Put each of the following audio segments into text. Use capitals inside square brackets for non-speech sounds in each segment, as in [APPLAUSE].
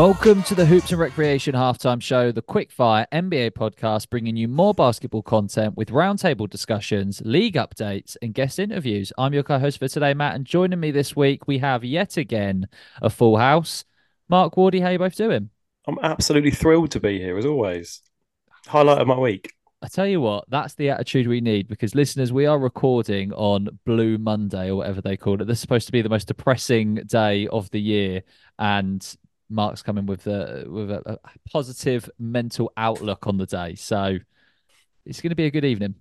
Welcome to the Hoops and Recreation Halftime Show, the quickfire NBA podcast, bringing you more basketball content with roundtable discussions, league updates, and guest interviews. I'm your co-host for today, Matt, and joining me this week we have yet again a full house. Mark Wardy, how you both doing? I'm absolutely thrilled to be here as always. Highlight of my week. I tell you what, that's the attitude we need because listeners, we are recording on Blue Monday or whatever they call it. This is supposed to be the most depressing day of the year, and Mark's coming with a with a, a positive mental outlook on the day. So it's going to be a good evening.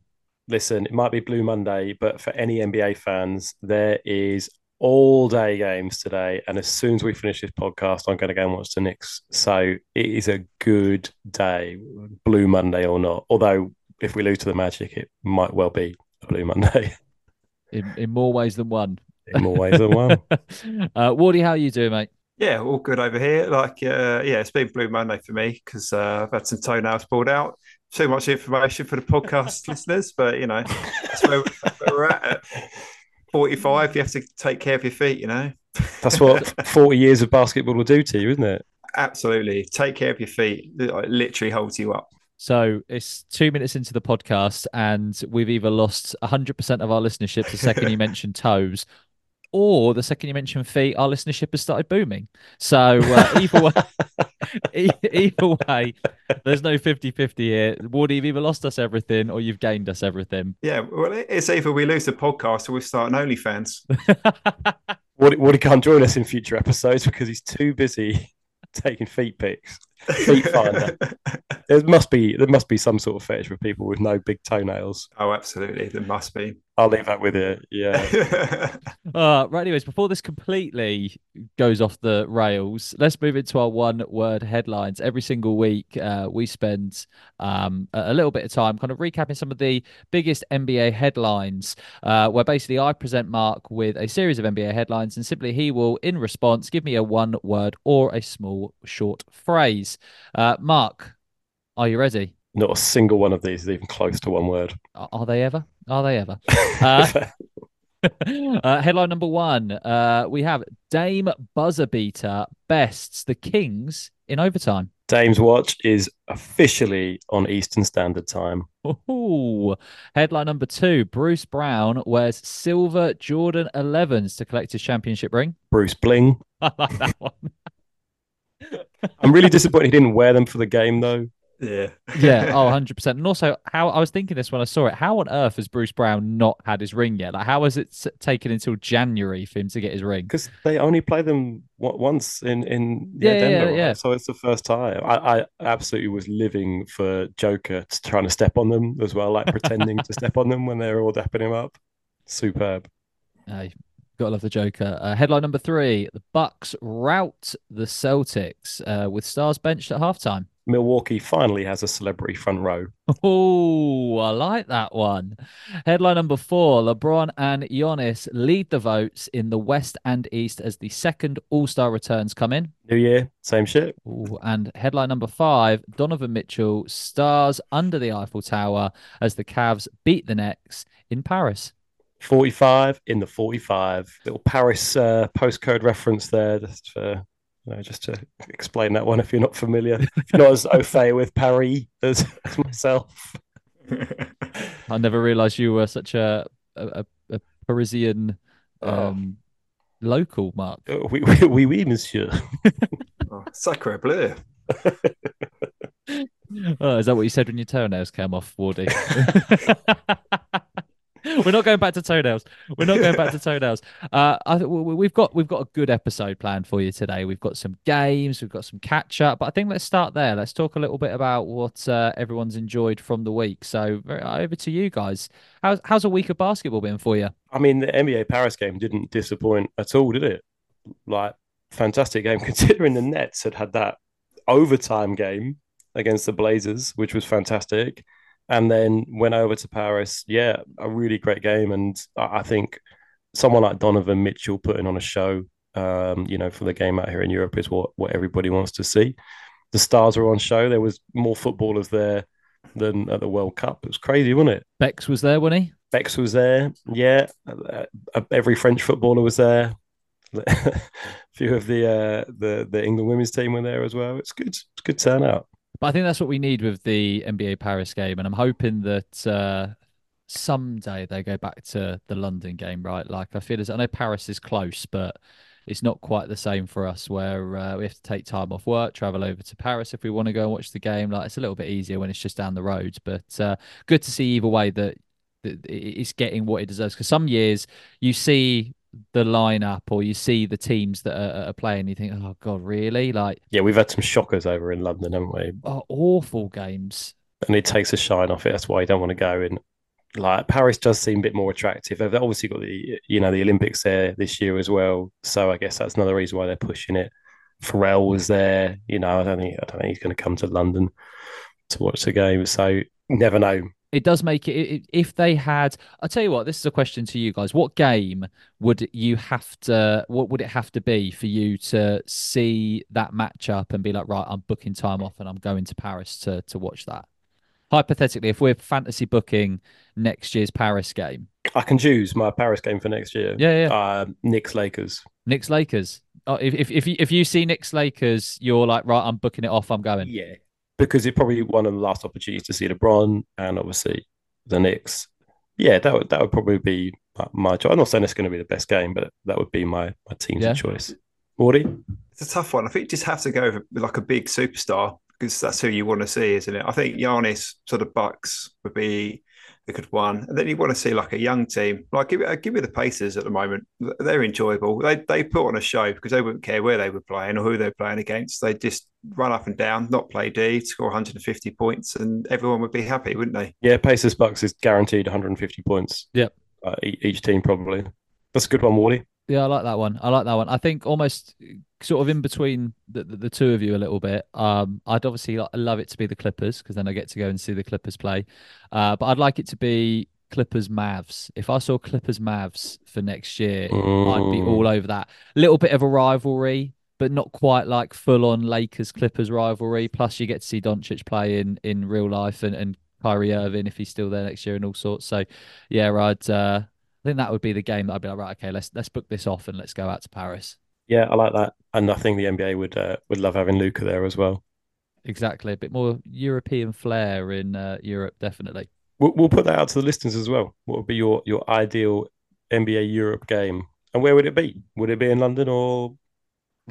Listen, it might be Blue Monday, but for any NBA fans, there is all day games today. And as soon as we finish this podcast, I'm going to go and watch the Knicks. So it is a good day, Blue Monday or not. Although if we lose to the Magic, it might well be a Blue Monday. [LAUGHS] In, in more ways than one. In more ways than one. [LAUGHS] uh, Wardy, how are you doing, mate? Yeah, all good over here. Like, uh, yeah, it's been Blue Monday for me because uh, I've had some toenails pulled out. Too much information for the podcast [LAUGHS] listeners, but you know, that's where, that's where we're at. At 45, you have to take care of your feet, you know. That's what [LAUGHS] 40 years of basketball will do to you, isn't it? Absolutely. Take care of your feet. It literally holds you up. So it's two minutes into the podcast, and we've either lost 100% of our listenership the second you [LAUGHS] mentioned toes, or the second you mention feet, our listenership has started booming. So uh, either way, [LAUGHS] either way, there's no 50-50 here. Wardy, you've either lost us everything or you've gained us everything. Yeah, well, it's either we lose the podcast or we start an OnlyFans. [LAUGHS] Wardy, Wardy can't join us in future episodes because he's too busy [LAUGHS] taking feet pics. Feet finder. there must be there must be some sort of fetish for people with no big toenails. Oh, absolutely, there must be. I'll leave that with you. Yeah. [LAUGHS] uh, right. Anyways, before this completely goes off the rails, let's move into our one-word headlines. Every single week, uh, we spend um, a little bit of time kind of recapping some of the biggest NBA headlines. Uh, where basically I present Mark with a series of NBA headlines, and simply he will, in response, give me a one-word or a small short phrase. Uh, Mark, are you ready? Not a single one of these is even close to one word. Are they ever? Are they ever? [LAUGHS] Uh, [LAUGHS] [LAUGHS] uh, headline number one: uh, We have Dame buzzer beater bests the Kings in overtime. Dame's watch is officially on Eastern Standard Time. Ooh. Headline number two: Bruce Brown wears silver Jordan 11s to collect his championship ring. Bruce Bling. I like that one. [LAUGHS] I'm really disappointed he didn't wear them for the game though. Yeah. yeah. Oh, [LAUGHS] 100%. And also, how I was thinking this when I saw it. How on earth has Bruce Brown not had his ring yet? Like, how has it taken until January for him to get his ring? Because they only play them once in in yeah, yeah, Denver, yeah, yeah. Right? So it's the first time. I, I absolutely was living for Joker trying to step on them as well, like pretending to [LAUGHS] step on them when they're all dapping him up. Superb. Hey, gotta love the Joker. Uh, headline number three: The Bucks rout the Celtics uh, with stars benched at halftime. Milwaukee finally has a celebrity front row. Oh, I like that one. Headline number four LeBron and Giannis lead the votes in the West and East as the second All Star returns come in. New Year, same shit. Ooh, and headline number five Donovan Mitchell stars under the Eiffel Tower as the Cavs beat the Nets in Paris. 45 in the 45. Little Paris uh, postcode reference there, just for you know, just to explain that one if you're not familiar, if you're not as au fait with Paris as, as myself. [LAUGHS] I never realized you were such a a, a Parisian um, oh. local, Mark. Oui, oui, oui, oui monsieur. [LAUGHS] oh, sacre bleu. [LAUGHS] oh, is that what you said when your toenails came off, Wardy? [LAUGHS] We're not going back to toenails. We're not going back to [LAUGHS] toenails. Uh, I we've got we've got a good episode planned for you today. We've got some games, we've got some catch up, but I think let's start there. Let's talk a little bit about what uh, everyone's enjoyed from the week. So over to you guys. How's how's a week of basketball been for you? I mean, the NBA Paris game didn't disappoint at all, did it? Like fantastic game [LAUGHS] considering the Nets had had that overtime game against the Blazers, which was fantastic and then went over to Paris. Yeah, a really great game, and I think someone like Donovan Mitchell putting on a show, um, you know, for the game out here in Europe is what what everybody wants to see. The stars were on show. There was more footballers there than at the World Cup. It was crazy, wasn't it? Becks was there, wasn't he? Becks was there. Yeah, uh, uh, every French footballer was there. [LAUGHS] a few of the uh, the the England women's team were there as well. It's good. It's good turnout. But I think that's what we need with the NBA Paris game, and I'm hoping that uh, someday they go back to the London game, right? Like I feel as I know Paris is close, but it's not quite the same for us where uh, we have to take time off work, travel over to Paris if we want to go and watch the game. Like it's a little bit easier when it's just down the road, but uh, good to see either way that, that it's getting what it deserves. Because some years you see the lineup or you see the teams that are, are, playing, you think, oh god, really? Like, yeah, we've had some shockers over in London, haven't we? Oh, awful games. And it takes a shine off it. That's why you don't want to go in like Paris does seem a bit more attractive. They've obviously got the you know the Olympics there this year as well, so I guess that's another reason why they're pushing it. Pharrell was there, you know. I don't think I don't think he's going to come to London to watch the game, so never know. It does make it if they had. I'll tell you what. This is a question to you guys. What game would you have to? What would it have to be for you to see that matchup and be like, right, I'm booking time off and I'm going to Paris to to watch that? hypothetically, if we're fantasy booking next year's Paris game, I can choose my Paris game for next year. Yeah, yeah. Uh, Knicks Lakers. Knicks Lakers. Oh, if if if you, if you see Knicks Lakers, you're like, right, I'm booking it off. I'm going. Yeah, because it's probably one of the last opportunities to see LeBron and obviously the Knicks. Yeah, that would that would probably be my choice. I'm not saying it's going to be the best game, but that would be my my team's yeah. choice. Wardy? It's a tough one. I think you just have to go with like a big superstar because that's who you want to see, isn't it? I think Giannis sort of Bucks would be a good one, and then you want to see like a young team. Like give it, give me the Pacers at the moment. They're enjoyable. They they put on a show because they wouldn't care where they were playing or who they're playing against. They just run up and down, not play D, score 150 points, and everyone would be happy, wouldn't they? Yeah, Pacers Bucks is guaranteed 150 points. Yeah, uh, each team probably. That's a good one, Wardy. Yeah, I like that one. I like that one. I think almost sort of in between the, the, the two of you a little bit. Um, I'd obviously love it to be the Clippers because then I get to go and see the Clippers play. Uh, but I'd like it to be Clippers Mavs. If I saw Clippers Mavs for next year, mm. I'd be all over that. A little bit of a rivalry, but not quite like full on Lakers Clippers rivalry. Plus, you get to see Doncic play in in real life and and Kyrie Irving if he's still there next year and all sorts. So, yeah, I'd. Uh, I think that would be the game that I'd be like, right, okay, let's let's book this off and let's go out to Paris. Yeah, I like that, and I think the NBA would uh, would love having Luka there as well. Exactly, a bit more European flair in uh, Europe, definitely. We'll, we'll put that out to the listeners as well. What would be your your ideal NBA Europe game, and where would it be? Would it be in London or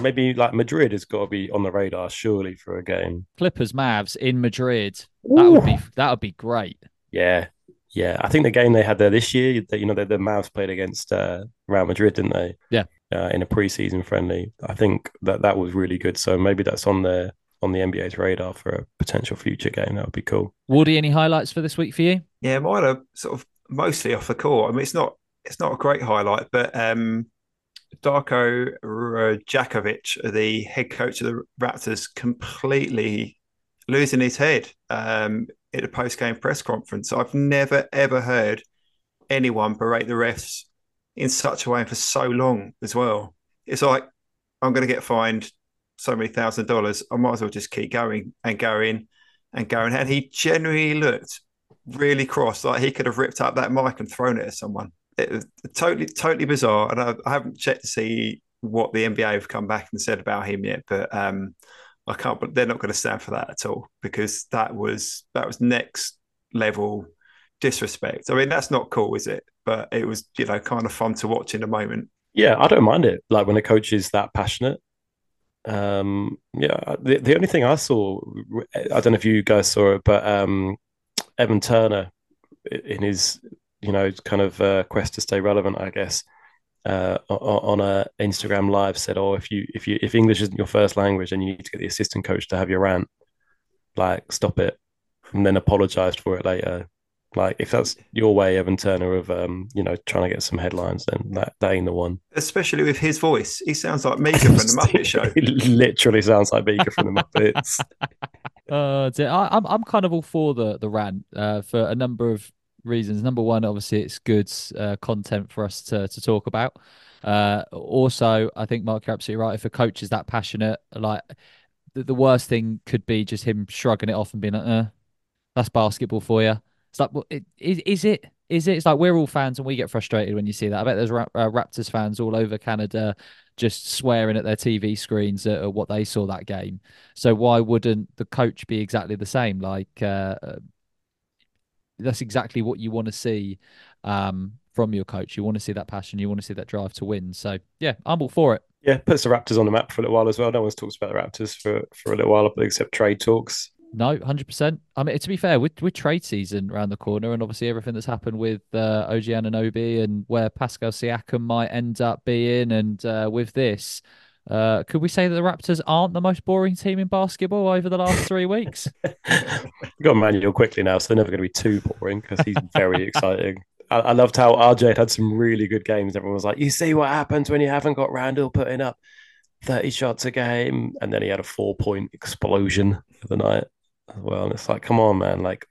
maybe like Madrid has got to be on the radar surely for a game. Clippers Mavs in Madrid. That Ooh. would be that would be great. Yeah, yeah, I think the game they had there this year, that you know, the, the Mavs played against uh, Real Madrid, didn't they? Yeah. Uh, in a preseason friendly, I think that that was really good. So maybe that's on the on the NBA's radar for a potential future game. That would be cool. Wardy, any highlights for this week for you? Yeah, mine are sort of mostly off the court. I mean, it's not it's not a great highlight, but um, Darko Rajakovic, the head coach of the Raptors, completely losing his head. Um, at a post game press conference. I've never ever heard anyone berate the refs in such a way for so long as well. It's like I'm going to get fined so many thousand dollars. I might as well just keep going and going and going. And he genuinely looked really cross, like he could have ripped up that mic and thrown it at someone. It was totally, totally bizarre. And I, I haven't checked to see what the NBA have come back and said about him yet, but um, I can't. But they're not going to stand for that at all because that was that was next level disrespect. I mean, that's not cool, is it? But it was, you know, kind of fun to watch in a moment. Yeah, I don't mind it. Like when a coach is that passionate. Um, yeah, the, the only thing I saw, I don't know if you guys saw it, but um, Evan Turner in his, you know, kind of uh, quest to stay relevant, I guess, uh, on a Instagram live said, "Oh, if you if you if English isn't your first language, and you need to get the assistant coach to have your rant, like stop it, and then apologized for it later. Like if that's your way, Evan Turner, of um, you know, trying to get some headlines, then that, that ain't the one. Especially with his voice, he sounds like Meeka from the [LAUGHS] Muppet Show. he literally sounds like Meeka from the Muppets. [LAUGHS] uh, I, I'm I'm kind of all for the the rant uh, for a number of reasons. Number one, obviously, it's good uh, content for us to to talk about. Uh, also, I think Mark, you're absolutely right. If a coach is that passionate, like the, the worst thing could be just him shrugging it off and being like, uh, "That's basketball for you." It's like, well, it, is is it? is it? It's like we're all fans and we get frustrated when you see that. I bet there's uh, Raptors fans all over Canada just swearing at their TV screens at, at, what they saw that game. So why wouldn't the coach be exactly the same? Like uh, uh that's exactly what you want to see um, from your coach. You want to see that passion. You want to see that drive to win. So yeah, I'm all for it. Yeah, puts the Raptors on the map for a little while as well. No one's talked about the Raptors for, for a little while, except trade talks. No, hundred percent. I mean, to be fair, with with trade season around the corner, and obviously everything that's happened with uh, OG Anunoby and where Pascal Siakam might end up being, and uh, with this, uh, could we say that the Raptors aren't the most boring team in basketball over the last three weeks? [LAUGHS] Got Manuel Quickley now, so they're never going to be too boring because he's very [LAUGHS] exciting. I, I, loved how RJ had, had some really good games. Everyone was like, "You see what happens when you haven't got Randle putting up 30 shots a game," and then he had a four-point explosion for the night well. And it's like, come on, man. Like,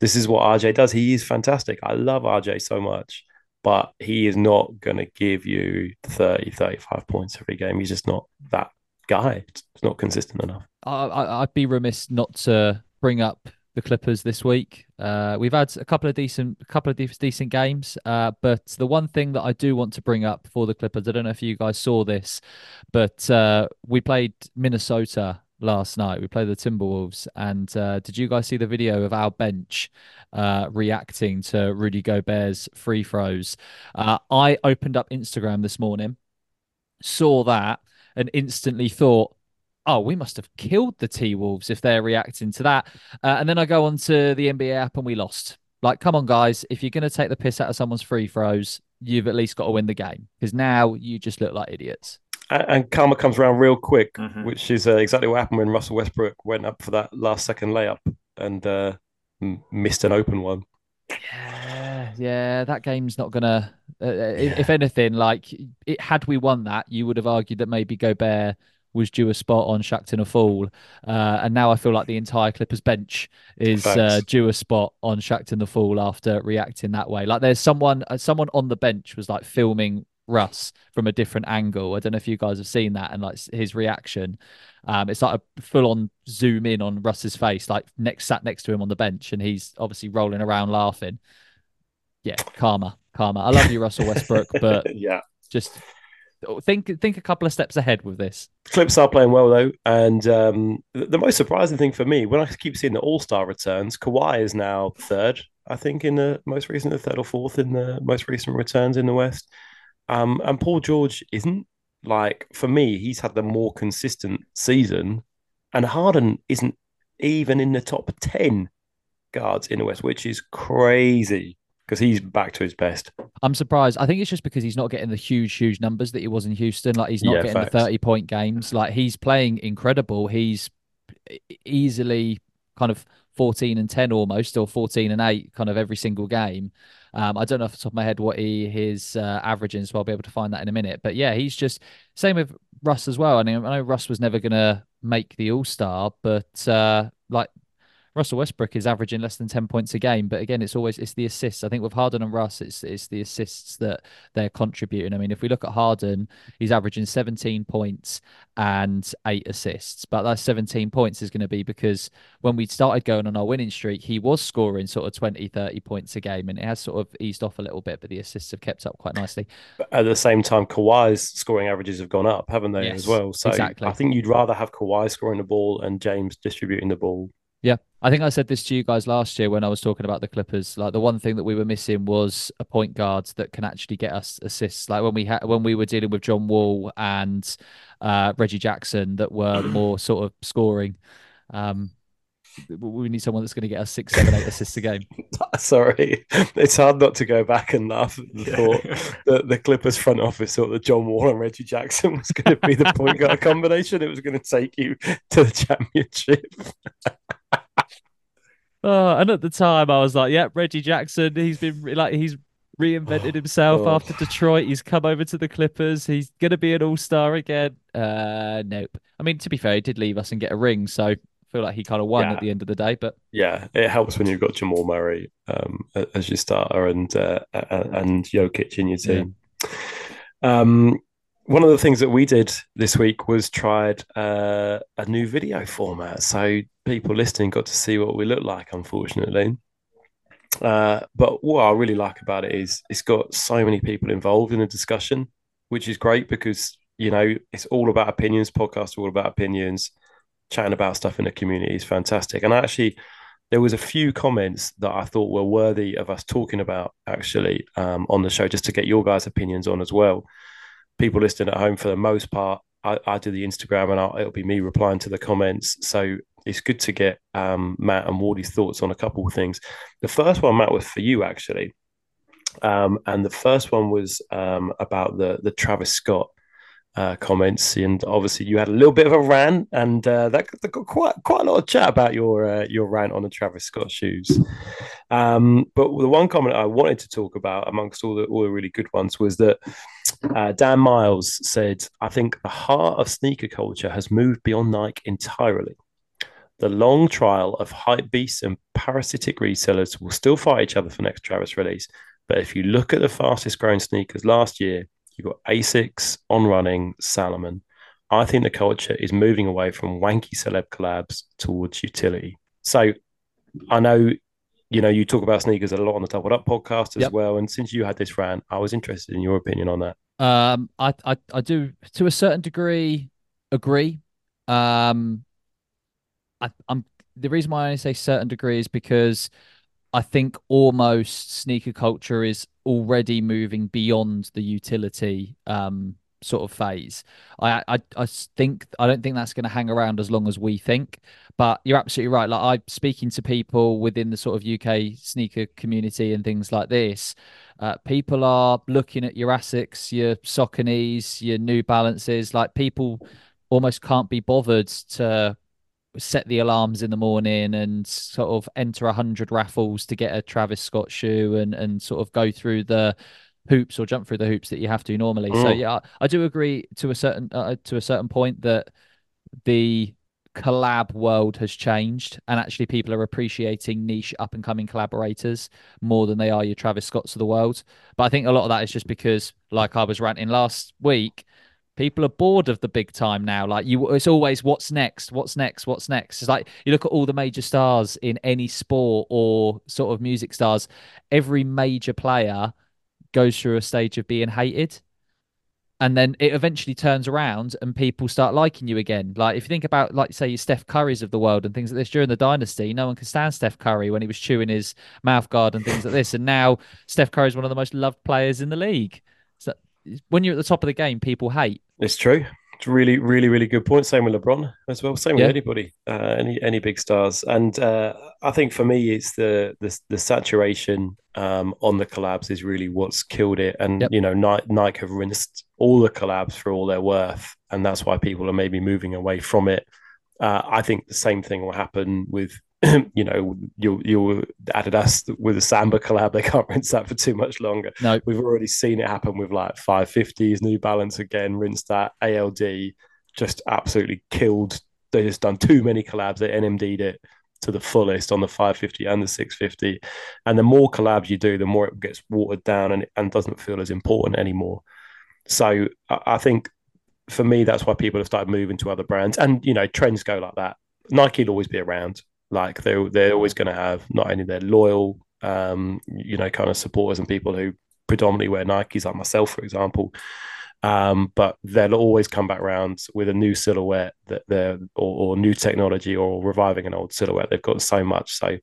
this is what RJ does. He is fantastic. I love RJ so much, but he is not going to give you 30, 35 points every game. He's just not that guy. It's not consistent enough. I, would be remiss not to bring up the Clippers this week. Uh, we've had a couple of decent, a couple of de- decent games, uh, but the one thing that I do want to bring up for the Clippers, I don't know if you guys saw this, but uh, we played Minnesota last night. We played the Timberwolves, and uh, did you guys see the video of our bench uh, reacting to Rudy Gobert's free throws? Uh, I opened up Instagram this morning, saw that, and instantly thought, "Oh, we must have killed the T Wolves if they're reacting to that." Uh, and then I go onto the NBA app, and we lost. Like, come on, guys! If you're going to take the piss out of someone's free throws, you've at least got to win the game because now you just look like idiots and karma comes around real quick, mm-hmm. which is uh, exactly what happened when Russell Westbrook went up for that last second layup and uh, missed an open one. Yeah, yeah, that game's not gonna. Uh, uh yeah. if, anything, like it, had we won that, you would have argued that maybe Gobert was due a spot on Shaqtin' a Fool, uh, and now I feel like the entire Clippers bench is uh, due a spot on Shaqtin' the Fool after reacting that way. Like there's someone, uh, someone on the bench was like filming Russ from a different angle. I don't know if you guys have seen that and like his reaction. Um, it's like a full on zoom in on Russ's face, like next sat next to him on the bench, and he's obviously rolling around laughing. Yeah, karma, karma. I love you, Russell Westbrook, [LAUGHS] but yeah, just think think a couple of steps ahead with this. Clips are playing well though, and um, the most surprising thing for me when I keep seeing the All Star returns, Kawhi is now third. I think in the most recent, the third or fourth in the most recent returns in the West. Um, and Paul George isn't like for me, he's had the more consistent season, and Harden isn't even in the top ten guards in the West, which is crazy because he's back to his best. I'm surprised. I think it's just because he's not getting the huge, huge numbers that he was in Houston. Like he's not yeah, getting facts. the 30 point games. Like he's playing incredible. He's easily kind of 14 and 10 almost, or 14 and 8 kind of every single game. Um, I don't know off the top of my head what he his uh, averaging, so I'll be able to find that in a minute. But yeah, he's just same with Russ as well. I mean, I know Russ was never going to make the All Star, but uh, like Russell Westbrook is averaging less than 10 points a game. But again, it's always it's the assists. I think with Harden and Russ, it's it's the assists that they're contributing. I mean, if we look at Harden, he's averaging 17 points and eight assists. But that 17 points is going to be because when we started going on our winning streak, he was scoring sort of 20, 30 points a game, and it has sort of eased off a little bit, but the assists have kept up quite nicely. But at the same time, Kawhi's scoring averages have gone up, haven't they, yes, as well? So exactly. I think you'd rather have Kawhi scoring the ball and James distributing the ball yeah, I think I said this to you guys last year when I was talking about the Clippers. Like the one thing that we were missing was a point guard that can actually get us assists. Like when we had when we were dealing with John Wall and uh, Reggie Jackson, that were [CLEARS THROAT] more sort of scoring. Um, we need someone that's going to get us six, seven, eight assists a game. [LAUGHS] Sorry, it's hard not to go back and laugh at the thought [LAUGHS] that the Clippers front office thought that John Wall and Reggie Jackson was going to be the point guard [LAUGHS] combination. It was going to take you to the championship. [LAUGHS] Oh, and at the time, I was like, "Yeah, Reggie Jackson. He's been like he's reinvented himself oh. after Detroit. He's come over to the Clippers. He's gonna be an All Star again." Uh, nope. I mean, to be fair, he did leave us and get a ring, so I feel like he kind of won yeah. at the end of the day. But yeah, it helps when you've got Jamal Murray um, as your starter and uh, and Jokic in your team. Yeah. Um, one of the things that we did this week was tried uh, a new video format. So people listening got to see what we look like, unfortunately. Uh, but what I really like about it is it's got so many people involved in the discussion, which is great because you know it's all about opinions. Podcasts are all about opinions. Chatting about stuff in the community is fantastic. And actually, there was a few comments that I thought were worthy of us talking about actually um, on the show, just to get your guys' opinions on as well. People listening at home, for the most part, I, I do the Instagram, and I'll, it'll be me replying to the comments. So it's good to get um, Matt and Wardy's thoughts on a couple of things. The first one, Matt, was for you actually, um, and the first one was um, about the the Travis Scott uh, comments, and obviously you had a little bit of a rant, and uh, that, that, got quite quite a lot of chat about your uh, your rant on the Travis Scott shoes. Um, but the one comment I wanted to talk about, amongst all the all the really good ones, was that uh, Dan Miles said, "I think the heart of sneaker culture has moved beyond Nike entirely." The long trial of hype beasts and parasitic resellers will still fight each other for next Travis release. But if you look at the fastest growing sneakers last year, you've got Asics, On Running, Salomon. I think the culture is moving away from wanky celeb collabs towards utility. So I know, you know, you talk about sneakers a lot on the Doubled Up podcast as yep. well. And since you had this rant, I was interested in your opinion on that. Um, I, I, I do to a certain degree agree. Um, I, I'm the reason why I say certain degree is because I think almost sneaker culture is already moving beyond the utility um, sort of phase. I, I I think I don't think that's going to hang around as long as we think. But you're absolutely right. Like I'm speaking to people within the sort of UK sneaker community and things like this. Uh, people are looking at your Asics, your Sauconys, your New Balances. Like people almost can't be bothered to set the alarms in the morning and sort of enter a hundred raffles to get a Travis Scott shoe and and sort of go through the hoops or jump through the hoops that you have to normally. Mm. So yeah, I do agree to a certain uh, to a certain point that the collab world has changed and actually people are appreciating niche up and coming collaborators more than they are your Travis Scotts of the world. But I think a lot of that is just because like I was ranting last week, people are bored of the big time now like you it's always what's next what's next what's next it's like you look at all the major stars in any sport or sort of music stars every major player goes through a stage of being hated and then it eventually turns around and people start liking you again. Like if you think about like say Steph Curry's of the world and things like this during the dynasty, no one could stand Steph Curry when he was chewing his mouth guard and things like this. And now Steph Curry is one of the most loved players in the league. So when you're at the top of the game, people hate. It's true. It's really, really, really good point. Same with LeBron as well. Same yeah. with anybody, uh, any any big stars. And uh, I think for me, it's the the, the saturation um, on the collabs is really what's killed it. And yep. you know, Nike, Nike have rinsed all the collabs for all their worth, and that's why people are maybe moving away from it. Uh, I think the same thing will happen with [CLEARS THROAT] you know, you you Adidas with a Samba collab, they can't [LAUGHS] rinse that for too much longer. No, we've already seen it happen with like 550s, New Balance again, rinsed that. ALD just absolutely killed. They just done too many collabs. They NMD'd it to the fullest on the 550 and the 650. And the more collabs you do, the more it gets watered down and, and doesn't feel as important anymore. So I think for me, that's why people have started moving to other brands. And, you know, trends go like that. Nike will always be around. Like they're they're always going to have not only their loyal, um, you know, kind of supporters and people who predominantly wear Nikes, like myself, for example. Um, but they'll always come back around with a new silhouette that they're or, or, new technology or reviving an old silhouette. They've got so much, so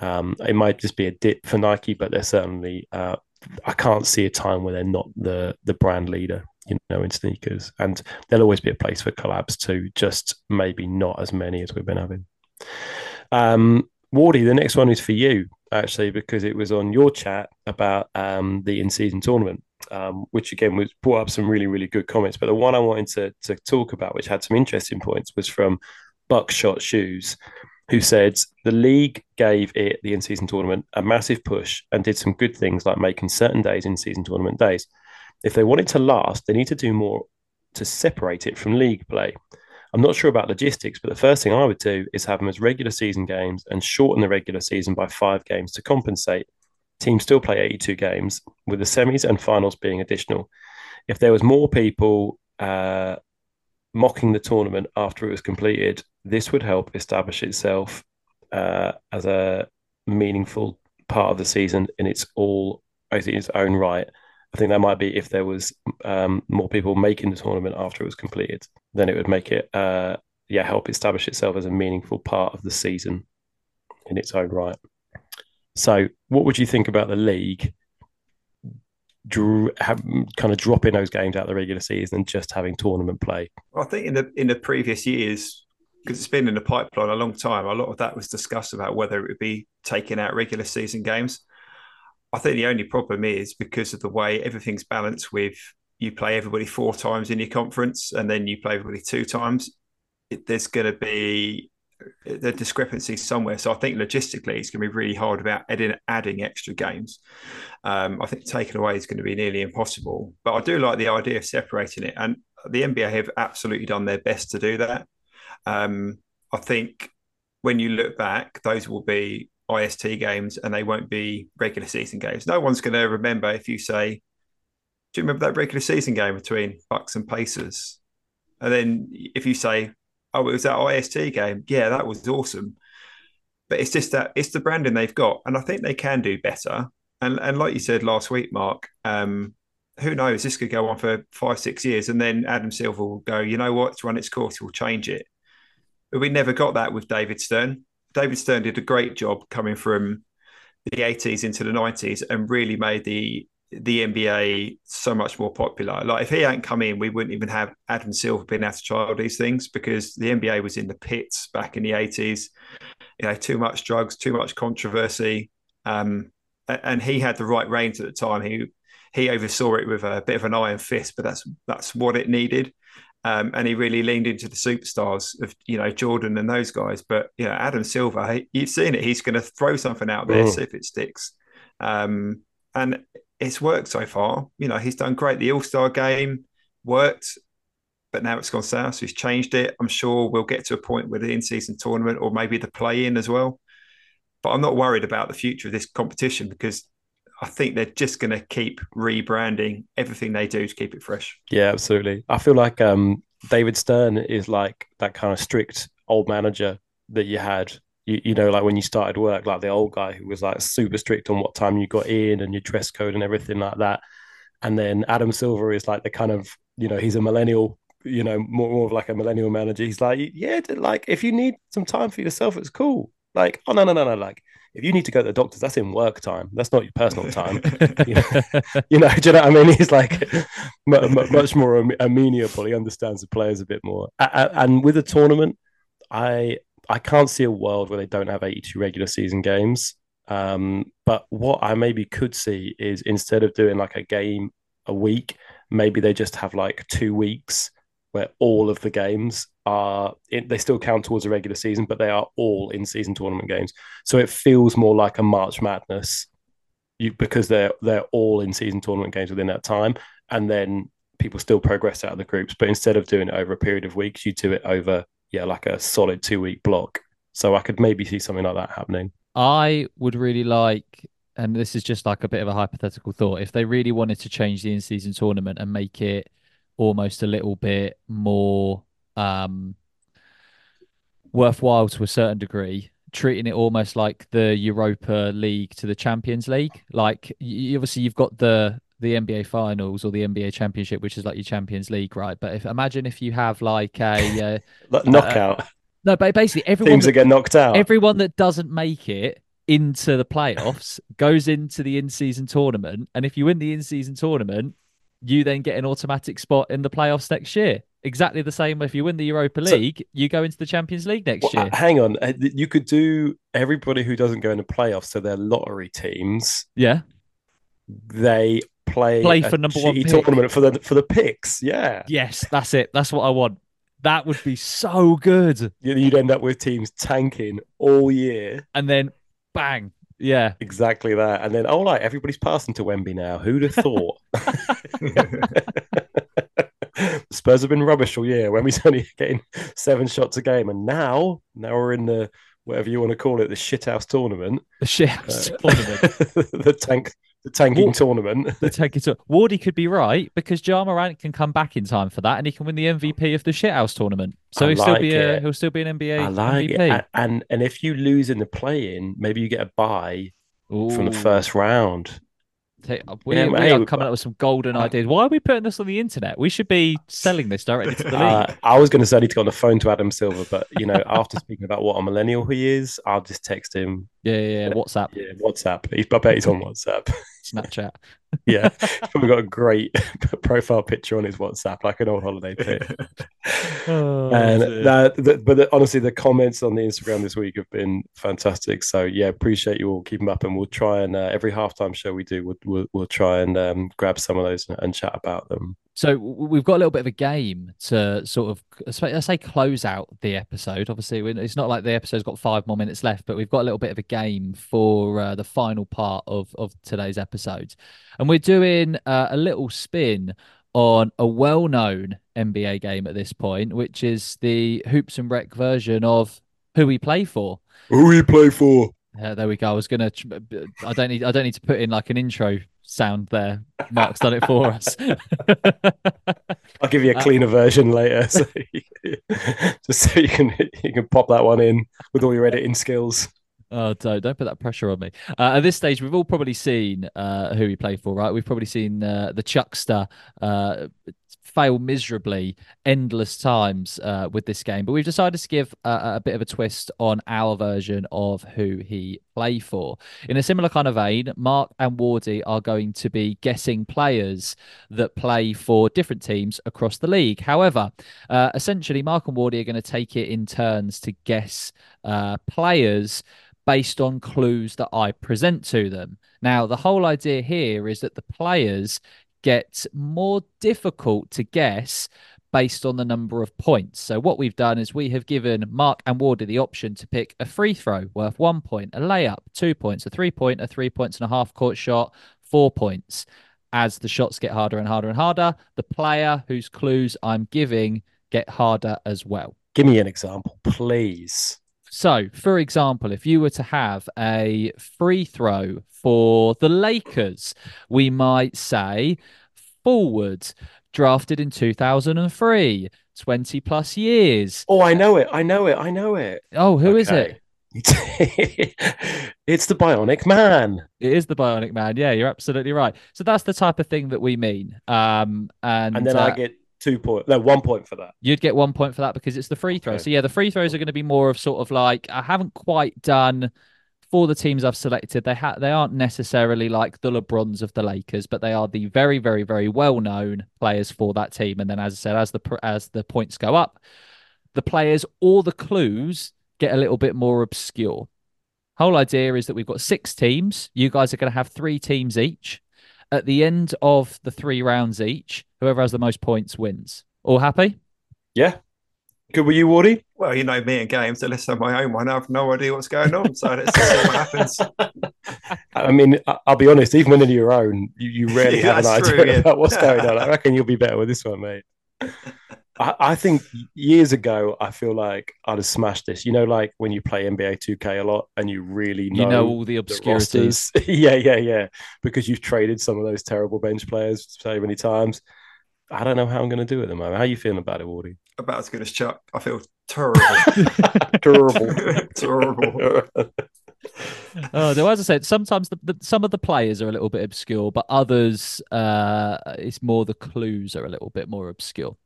um, it might just be a dip for Nike, but they're certainly. Uh, I can't see a time where they're not the the brand leader, you know, in sneakers, and there'll always be a place for collabs too. Just maybe not as many as we've been having. Um, Wardy, the next one is for you actually because it was on your chat about um, the in-season tournament, um, which again was brought up some really really good comments. But the one I wanted to to talk about, which had some interesting points, was from Buckshot Shoes, who said the league gave it the in-season tournament a massive push and did some good things like making certain days in-season tournament days. If they want it to last, they need to do more to separate it from league play. I'm not sure about logistics, but the first thing I would do is have them as regular season games and shorten the regular season by five games to compensate. Teams still play 82 games, with the semis and finals being additional. If there was more people uh, mocking the tournament after it was completed, this would help establish itself uh, as a meaningful part of the season in its all, I think its own right. I think that might be if there was um, more people making the tournament after it was completed, then it would make it, uh, yeah, help establish itself as a meaningful part of the season in its own right. So, what would you think about the league? Have, kind of dropping those games out of the regular season and just having tournament play. Well, I think in the in the previous years, because it's been in the pipeline a long time, a lot of that was discussed about whether it would be taking out regular season games. I think the only problem is because of the way everything's balanced with you play everybody four times in your conference and then you play everybody two times. It, there's going to be the discrepancy somewhere. So I think logistically, it's going to be really hard about adding, adding extra games. Um, I think taking away is going to be nearly impossible. But I do like the idea of separating it, and the NBA have absolutely done their best to do that. Um, I think when you look back, those will be IST games, and they won't be regular season games. No one's going to remember if you say, "Do you remember that regular season game between Bucks and Pacers?" And then if you say, oh, it was that IST game. Yeah, that was awesome. But it's just that it's the branding they've got, and I think they can do better. And and like you said last week, Mark, um, who knows? This could go on for five, six years, and then Adam Silver will go. You know what? To run its course, we'll change it. We never got that with David Stern. David Stern did a great job coming from the 80s into the 90s and really made the the NBA so much more popular. Like if he hadn't come in, we wouldn't even have Adam Silver being able to try all these things because the NBA was in the pits back in the eighties. You know, too much drugs, too much controversy, um, and he had the right reins at the time. He he oversaw it with a bit of an iron fist, but that's that's what it needed. Um, and he really leaned into the superstars of you know Jordan and those guys. But you know, Adam Silver, he, you've seen it. He's going to throw something out there, mm. see if it sticks. Um, and it's worked so far. You know, he's done great. The All Star game worked, but now it's gone south. So he's changed it. I'm sure we'll get to a point with the in season tournament or maybe the play in as well. But I'm not worried about the future of this competition because I think they're just going to keep rebranding everything they do to keep it fresh. Yeah, absolutely. I feel like um, David Stern is like that kind of strict old manager that you had you, you know, like when you started work, like the old guy who was like super strict on what time you got in and your dress code and everything like that. And then Adam Silver is like the kind of, you know, he's a millennial, you know, more, more of like a millennial manager. He's like, yeah, like if you need some time for yourself, it's cool. Like, oh no, no, no, no. Like, if you need to go to the doctors, that's in work time. That's not your personal time. you, know, [LAUGHS] you know, [LAUGHS] do you know what I mean? [LAUGHS] He's like much more amenable. He understands the players a bit more. And with a tournament, I I can't see a world where they don't have 82 regular season games. Um, but what I maybe could see is instead of doing like a game a week, maybe they just have like two weeks where all of the games are in, they still count towards a regular season, but they are all in season tournament games. So it feels more like a March Madness, you, because they're they're all in season tournament games within that time, and then people still progress out of the groups. But instead of doing it over a period of weeks, you do it over yeah, like a solid two week block. So I could maybe see something like that happening. I would really like, and this is just like a bit of a hypothetical thought, if they really wanted to change the in season tournament and make it almost a little bit more um, worthwhile to a certain degree, treating it almost like the Europa League to the Champions League. Like, you, obviously, you've got the the NBA Finals or the NBA Championship, which is like your Champions League, right? But if imagine if you have like a [LAUGHS] uh, knockout. Uh, no, but basically everyone teams that, get knocked out. Everyone that doesn't make it into the playoffs goes into the in-season tournament, and if you win the in-season tournament, you then get an automatic spot in the playoffs next year. Exactly the same. If you win the Europa League, so, you go into the Champions League next well, year. Hang on, uh, you could do everybody who doesn't go in the playoffs, so they're lottery teams. Yeah, they play play for number one tournament for the for the picks. Yeah. Yes, that's it. That's what I want. That would be so good. You'd end up with teams tanking all year, and then bang, yeah, exactly that. And then oh, like everybody's passing to Wemby now. Who'd have thought? [LAUGHS] [LAUGHS] Spurs have been rubbish all year. Wemby's only getting seven shots a game, and now now we're in the whatever you want to call it, the shithouse tournament. The shithouse uh, tournament. [LAUGHS] the tank the tanking Ward, tournament. the [LAUGHS] tanking tournament. Wardy could be right because Ja Morant can come back in time for that, and he can win the MVP oh. of the shithouse tournament. So he'll like still be a, he'll still be an NBA I like MVP. It. And and if you lose in the play-in, maybe you get a buy from the first round. Take- We, Yeah, we hey, are coming up with some golden uh, ideas. Why are we putting this on the internet? We should be selling this directly to the league. Uh, I was going to say I need to go on the phone to Adam Silver, but you know, after speaking about what a millennial he is, I'll just text him. yeah, yeah, yeah. WhatsApp, Yeah, WhatsApp. He's, I bet he's on WhatsApp. [LAUGHS] Snapchat. Yeah, [LAUGHS] probably got a great [LAUGHS] profile picture on his WhatsApp, like an old holiday pic. [LAUGHS] Oh, and dear. that, but the, honestly, the comments on the Instagram this week have been fantastic. So yeah, appreciate you all keeping up, and we'll try and uh, every halftime show we do, we'll we'll, we'll try and um, grab some of those and, and chat about them. So we've got a little bit of a game to sort of, let's say, close out the episode. Obviously, it's not like the episode's got five more minutes left, but we've got a little bit of a game for uh, the final part of of today's episode, and we're doing uh, a little spin on a well-known NBA game at this point, which is the Hoops and Rec version of Who He Play For. Who you play for? Uh, there we go. I was gonna. I don't need. I don't need to put in like an intro sound there. Mark's done it for us. [LAUGHS] I'll give you a cleaner version later, so you- [LAUGHS] just so you can you can pop that one in with all your editing skills. Oh, don't don't put that pressure on me. Uh, at this stage, we've all probably seen uh, who he played for, right? We've probably seen uh, the Chuckster uh, fail miserably endless times uh, with this game, but we've decided to give a, a bit of a twist on our version of who he play for. In a similar kind of vein, Mark and Wardy are going to be guessing players that play for different teams across the league. However, uh, essentially, Mark and Wardy are going to take it in turns to guess uh, players based on clues that I present to them. Now, the whole idea here is that the players get more difficult to guess based on the number of points. So, what we've done is we have given Mark and Wardy the option to pick a free throw worth one point, a layup, two points, a three point, a three points and a half court shot, four points. As the shots get harder and harder and harder, the player whose clues I'm giving get harder as well. Give me an example, please. So, for example, if you were to have a free throw for the Lakers, we might say forward, drafted in 2003, 20 plus years. Oh, I know it. I know it. I know it. Oh, who is it? it? [LAUGHS] it's the Bionic Man. It is the Bionic Man. Yeah, you're absolutely right. So that's the type of thing that we mean. Um, and, And then uh, I get two point, no, one point for that. You'd get one point for that because it's the free throw. Okay. So yeah, the free throws are going to be more of sort of like I haven't quite done for the teams I've selected. They ha- they aren't necessarily like the LeBrons of the Lakers, but they are the very very very well known players for that team. And then as I said, as the pr- as the points go up, the players or the clues get a little bit more obscure. Whole idea is that we've got six teams. You guys are going to have three teams each. At the end of the three rounds each, whoever has the most points wins. All happy? Yeah. Good with you, Wardy? Well, you know me and games, unless I'm my own one, I have no idea what's going on. So let's see what happens. [LAUGHS] I mean, I- I'll be honest, even when in your own, you, you rarely Yeah, have an that's idea true, yeah. about what's going on. I [LAUGHS] reckon you'll be better with this one, mate. I, I think years ago, I feel like I'd have smashed this. You know, like when you play NBA 2K a lot and you really know, you know all the the obscurities. rosters. [LAUGHS] yeah, yeah, yeah. Because you've traded some of those terrible bench players so many times. I don't know how I'm going to do it at the moment. How are you feeling about it, Wardy? About as good as Chuck. I feel terrible. [LAUGHS] Terrible. [LAUGHS] terrible. [LAUGHS] Oh, no, as I said, sometimes the, the, some of the players are a little bit obscure, but others, uh, it's more the clues are a little bit more obscure.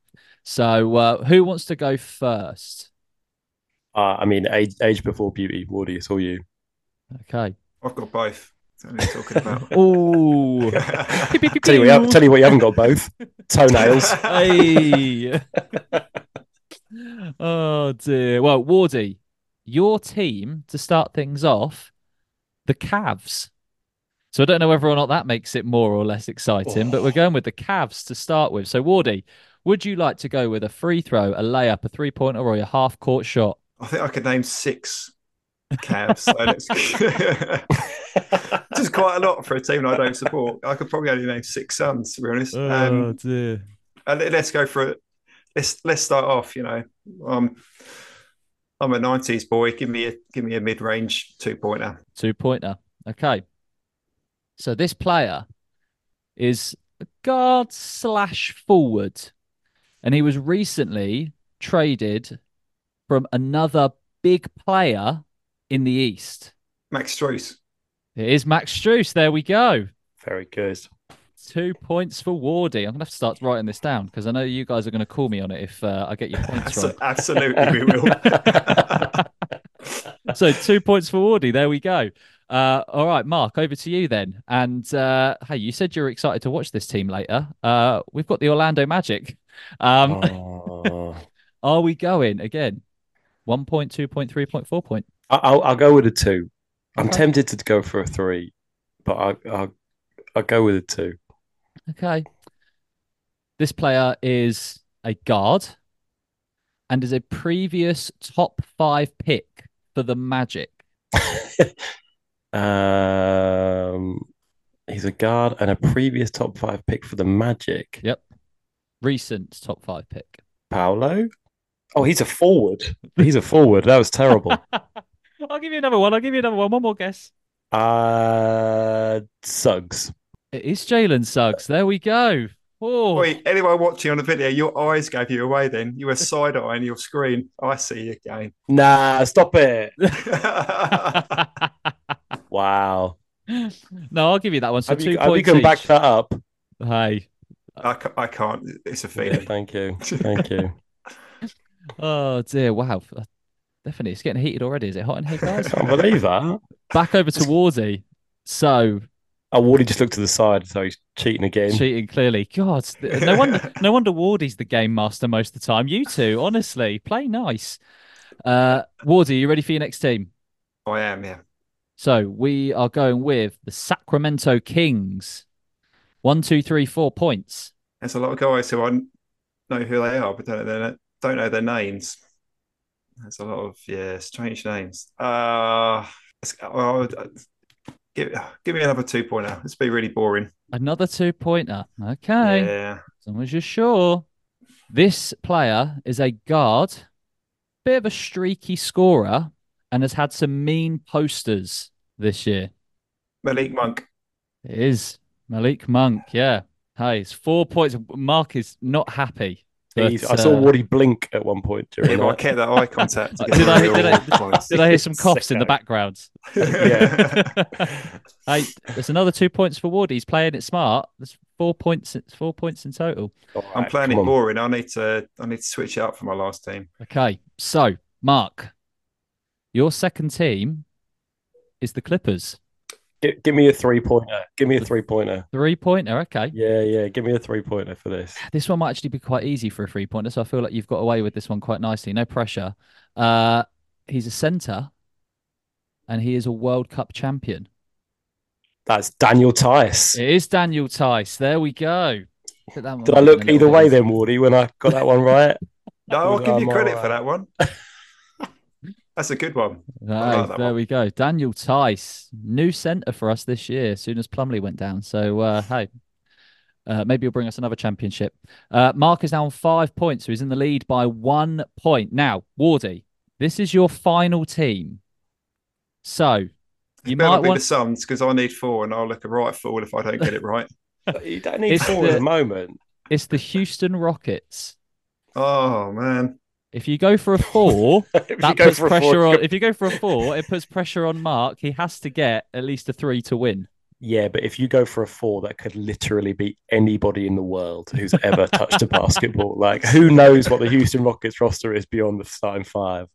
So, uh, who wants to go first? Uh, I mean, age, age before beauty, Wardy. It's all you. Okay. I've got both. That's what I'm talking about. [LAUGHS] Oh, [LAUGHS] Tell you, what, you have- tell you what, you haven't got both toenails. [LAUGHS] hey. oh dear. Well, Wardy, your team to start things off, the Cavs. So I don't know whether or not that makes it more or less exciting, but we're oh. going with the Cavs to start with. So Wardy, would you like to go with a free throw, a layup, a three pointer, or a half court shot? I think I could name six Cavs. So let's- Which is quite a lot for a team I don't support. I could probably only name six sons to be honest. Um, dear. and let- let's go for it. Let's let's start off. You know, um, I'm a '90s boy. Give me a give me a mid range two pointer. Two pointer. Okay. So this player is a guard slash forward, and he was recently traded from another big player in the East. Max Strus. It is Max Strus. There we go. Very good. Two points for Wardy. I'm gonna have to start writing this down because I know you guys are gonna call me on it if uh, I get your points wrong. Absolutely, we will. [LAUGHS] so two points for Wardy. There we go. Uh, all right, Mark, over to you then. And uh, hey, you said you're excited to watch this team later. Uh, we've got the Orlando Magic. Um, Oh. [LAUGHS] Are we going again? One point, two point, three point, four point. I- I'll, I'll go with a two. I'm Okay. tempted to go for a three, but I, I'll, I'll go with a two. Okay. This player is a guard and is a previous top five pick for the Magic. [LAUGHS] Um, he's a guard and a previous top five pick for the Magic. Yep. Recent top five pick. Paolo? Oh, he's a forward. He's a forward. That was terrible. [LAUGHS] [LAUGHS] I'll give you another one. I'll give you another one. One more guess. Uh, Suggs. It is Jalen Suggs. There we go. Oh, Wait, anyone watching on the video, your eyes gave you away then. You were side eyeing your screen. I see you again. Nah, stop it. [LAUGHS] [LAUGHS] Wow. no, I'll give you that one. So Have two you, have you points can back that up? Hey. I, ca- I can't. It's a Yeah, feeling. thank you. Thank you. Oh dear. Wow. Definitely. It's getting heated already. Is it hot in here, guys? [LAUGHS] Can't believe that. Back over to Wardy. So Oh, Wardy just looked to the side, so he's cheating again. cheating clearly. God, no wonder no wonder Wardy's the game master most of the time. You two, honestly, play nice. Uh Wardy, you ready for your next team? I am, yeah. So we are going with the Sacramento Kings. One, two, three, four points. There's a lot of guys who I know who they are, but don't know their, don't know their names. There's a lot of yeah, strange names. Uh, oh, give give me another two pointer. It's be really boring. Another two pointer. Okay. Yeah. As long as you're sure. This player is a guard, bit of a streaky scorer, and has had some mean posters this year. Malik Monk. It is Malik Monk. Yeah. Hey, it's four points. Mark is not happy. But, He's- I saw uh, Wardy blink at one point Yeah, during but I kept that eye contact. [LAUGHS] Did I- did [LAUGHS] I- Did I hear some coughs in the Sicko. background? [LAUGHS] yeah. Hey, there's another two points for Ward. He's playing it smart. There's four points. It's four points in total. All I'm right, playing come it on. boring. I need to I need to switch it up for my last team. Okay, so Mark, your second team is the Clippers. Gi- give me a three pointer. Give me a three pointer. Three pointer. Okay, Yeah, yeah. Give me a three pointer for this. this one might actually be quite easy for a three pointer. So I feel like you've got away with this one quite nicely. No pressure. Uh, he's a center, and he is a World Cup champion. That's Daniel Theis. It is Daniel Theis. There we go. Put that one Did I look either way easier. then, Wardy, when I got that one right? [LAUGHS] No, I'll give you credit all for that one. [LAUGHS] That's a good one. Right, like there one. we go. Daniel Theis, new centre for us this year, as soon as Plumlee went down. So, uh, hey, uh, maybe he'll bring us another championship. Uh, Mark is now on five points, so he's in the lead by one point. Now, Wardy, this is your final team. So, you You better might be want. the Suns because I need four and I'll look a right fool if I don't get it right. [LAUGHS] You don't need It's four the- at the moment. It's the Houston Rockets. Oh man. If you go for a [LAUGHS] four, that puts pressure four- on. If you go for a four, it puts pressure on Mark. He has to get at least a three to win. Yeah, but if you go for a four, that could literally be anybody in the world who's ever touched a basketball. [LAUGHS] Like, who knows what the Houston Rockets roster is beyond the starting five?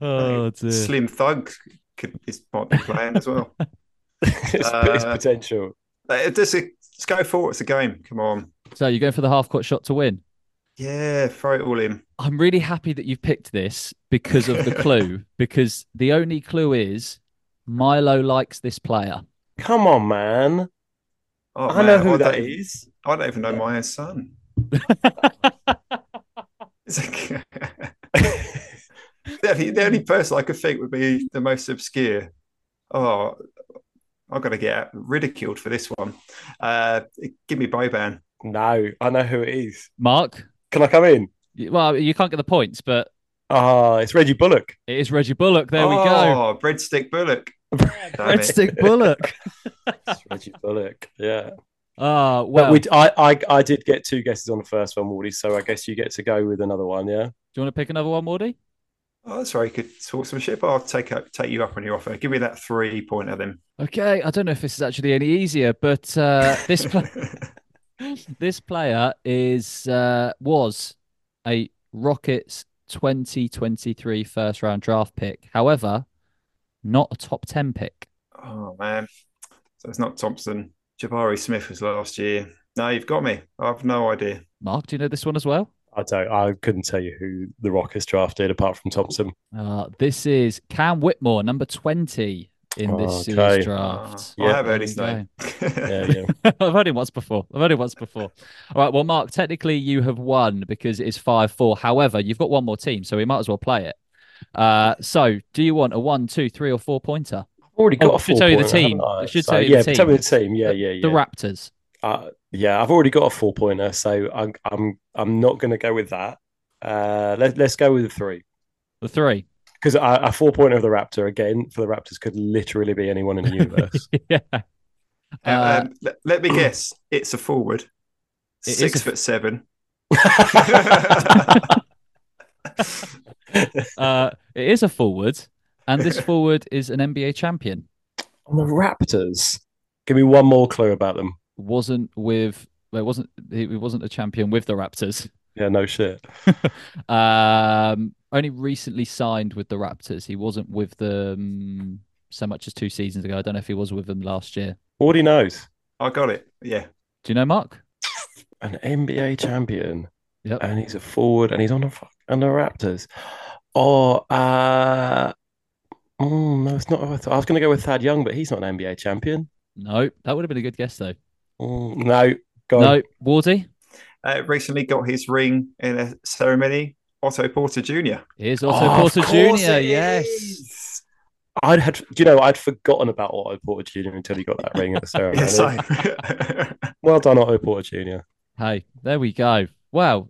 Oh dear. Slim Thug could is might be playing as well. [LAUGHS] it's, it's Uh, potential. Uh, Just a, let's go for it. It's a game. Come on. So you're going for the half court shot to win. Yeah, throw it all in. I'm really happy that you've picked this because of the [LAUGHS] clue. Because the only clue is Milo likes this player. Come on, man. Oh, I know who I that. I don't even know my own son. [LAUGHS] It's like- [LAUGHS] the, only, the only person I could think would be the most obscure. Oh, I'm going to get ridiculed for this one. Uh, give me Boban. No, I know who it is. Mark, Can I come in? well, you can't get the points, but Ah, it's Reggie Bullock. it is Reggie Bullock. There we go. Oh, breadstick Bullock. [LAUGHS] Breadstick Bullock. [LAUGHS] It's Reggie Bullock. Yeah. Ah, But well, we, I, I, I did get two guesses on the first one, Wardy. So I guess you get to go with another one. Yeah. Do you want to pick another one, Mordy? Oh, that's very good sportsmanship. I'll take up, take you up on your offer. Give me that three pointer then. Okay, I don't know if this is actually any easier, but uh, this pl- [LAUGHS] this player is uh, was a Rockets 2023 first round draft pick. However, not a top 10 pick. oh man, so it's not Thompson. Jabari Smith was last year. No, you've got me. I've no idea. Mark, do you know this one as well? I don't. I couldn't tell you who the Rockets drafted apart from Thompson. Uh, this is Cam Whitmore, number 20 in this Okay. year's Uh, draft. I Yeah. have heard his name. [LAUGHS] Yeah, yeah. [LAUGHS] I've heard him once before. I've heard him once before. All right. Well, Mark, technically you have won because it is 5 4. However, you've got one more team, so we might as well play it. Uh, so, do you want a one, two, three, or four pointer? I've already Oh, got a it should tell you the team. haven't I? Should So, tell you the yeah, tell me the team. team. Yeah, yeah, The. Raptors. Uh, yeah, I've already got a four pointer, so I'm I'm I'm not going to go with that. Uh, let let's go with the three The three. Because a, a four pointer of the Raptor again for the Raptors could literally be anyone in the universe. [LAUGHS] yeah. Uh, um, let, let me guess. It's a forward. It is Six a- foot seven. [LAUGHS] uh, it is a forward, and this forward is an NBA champion. On the Raptors, give me one more clue about them. Wasn't with. Well, it wasn't. He he wasn't a champion with the Raptors. Yeah, no shit. [LAUGHS] Um, only recently signed with the Raptors. He wasn't with them so much as two seasons ago. I don't know if he was with them last year. What he knows? I got it. Yeah. Do you know Mark? [LAUGHS] An NBA champion, Yep. and he's a forward, and he's on the on the Raptors. Or uh, mm, no, it's not. I thought- I was going to go with Thad Young, but he's not an NBA champion. No, that would have been a good guess though. Mm, no, go on. No, Wardy. Uh, recently got his ring in a ceremony. Otto Porter Jr. Here's also Oh, Porter Jr. Yes. is. I'd had, do you know, I'd forgotten about Otto Porter Jr. until he got that ring at the [LAUGHS] ceremony. Yes, I. [LAUGHS] [LAUGHS] Well done, Otto Porter Jr. Hey, there we go. Wow.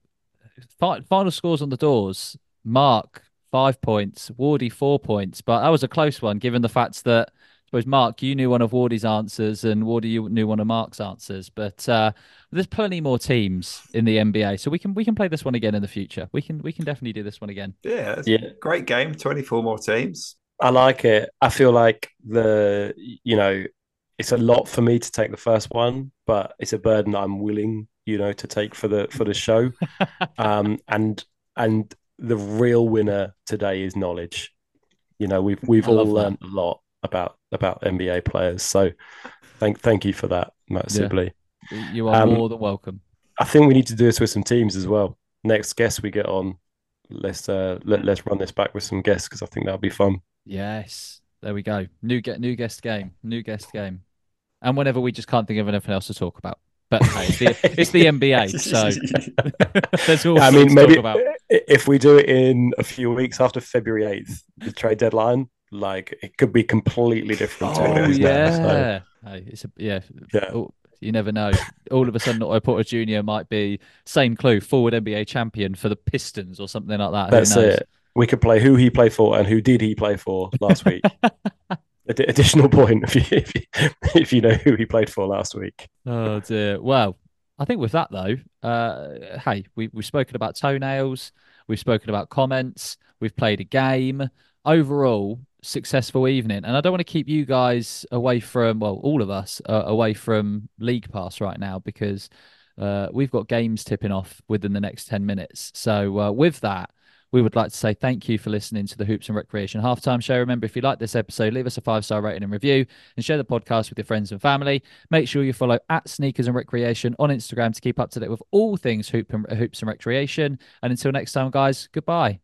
Fi- final scores on the doors. Mark, five points. Wardy, four points. But that was a close one, given the fact that I suppose Mark, you knew one of Wardy's answers, and Wardy, you knew one of Mark's answers. But uh, there's plenty more teams in the NBA, so we can we can play this one again in the future. We can we can definitely do this one again. yeah, Yeah. great game. 24 more teams. I like it. I feel like the, you know, it's a lot for me to take the first one, but it's a burden I'm willing, you know, to take for the for the show. [LAUGHS] um, and and the real winner today is knowledge. You know, we've we've I all love that. learned a lot about about NBA players. So thank thank you for that, Matt Yeah. Sibley. You are Um, more than welcome. I think we need to do this with some teams as well. Next guest we get on, let's uh let, let's run this back with some guests because I think that'll be fun. Yes, there we go. New get new guest game. New guest game. And whenever we just can't think of anything else to talk about. But hey, it's the, it's the NBA, [LAUGHS] so [LAUGHS] there's all I mean, maybe talk about. if we do it in a few weeks after February 8th, the trade deadline, like it could be completely different. to what it Oh now, so, yeah, Hey, it's a, yeah. Yeah. Oh, you never know. All of a sudden, Otto Porter Jr. might be same clue, forward NBA champion for the Pistons or something like that. That's it. We could play who he played for and who did he play for last week. [LAUGHS] Ad- additional point if you, if you if you know who he played for last week. Oh dear. Well, I think with that though, uh, hey, we we've spoken about toenails, we've spoken about comments, we've played a game. Overall, successful evening, and I don't want to keep you guys away from, well, all of us uh, away from League Pass right now because uh, we've got games tipping off within the next ten minutes. So uh, with that. We would like to say thank you for listening to the Hoops and Recreation halftime show. Remember, if you like this episode, leave us a five star rating and review and share the podcast with your friends and family. Make sure you follow at Sneakers and Recreation on Instagram to keep up to date with all things hoop and, hoops and recreation. And until next time, guys, goodbye.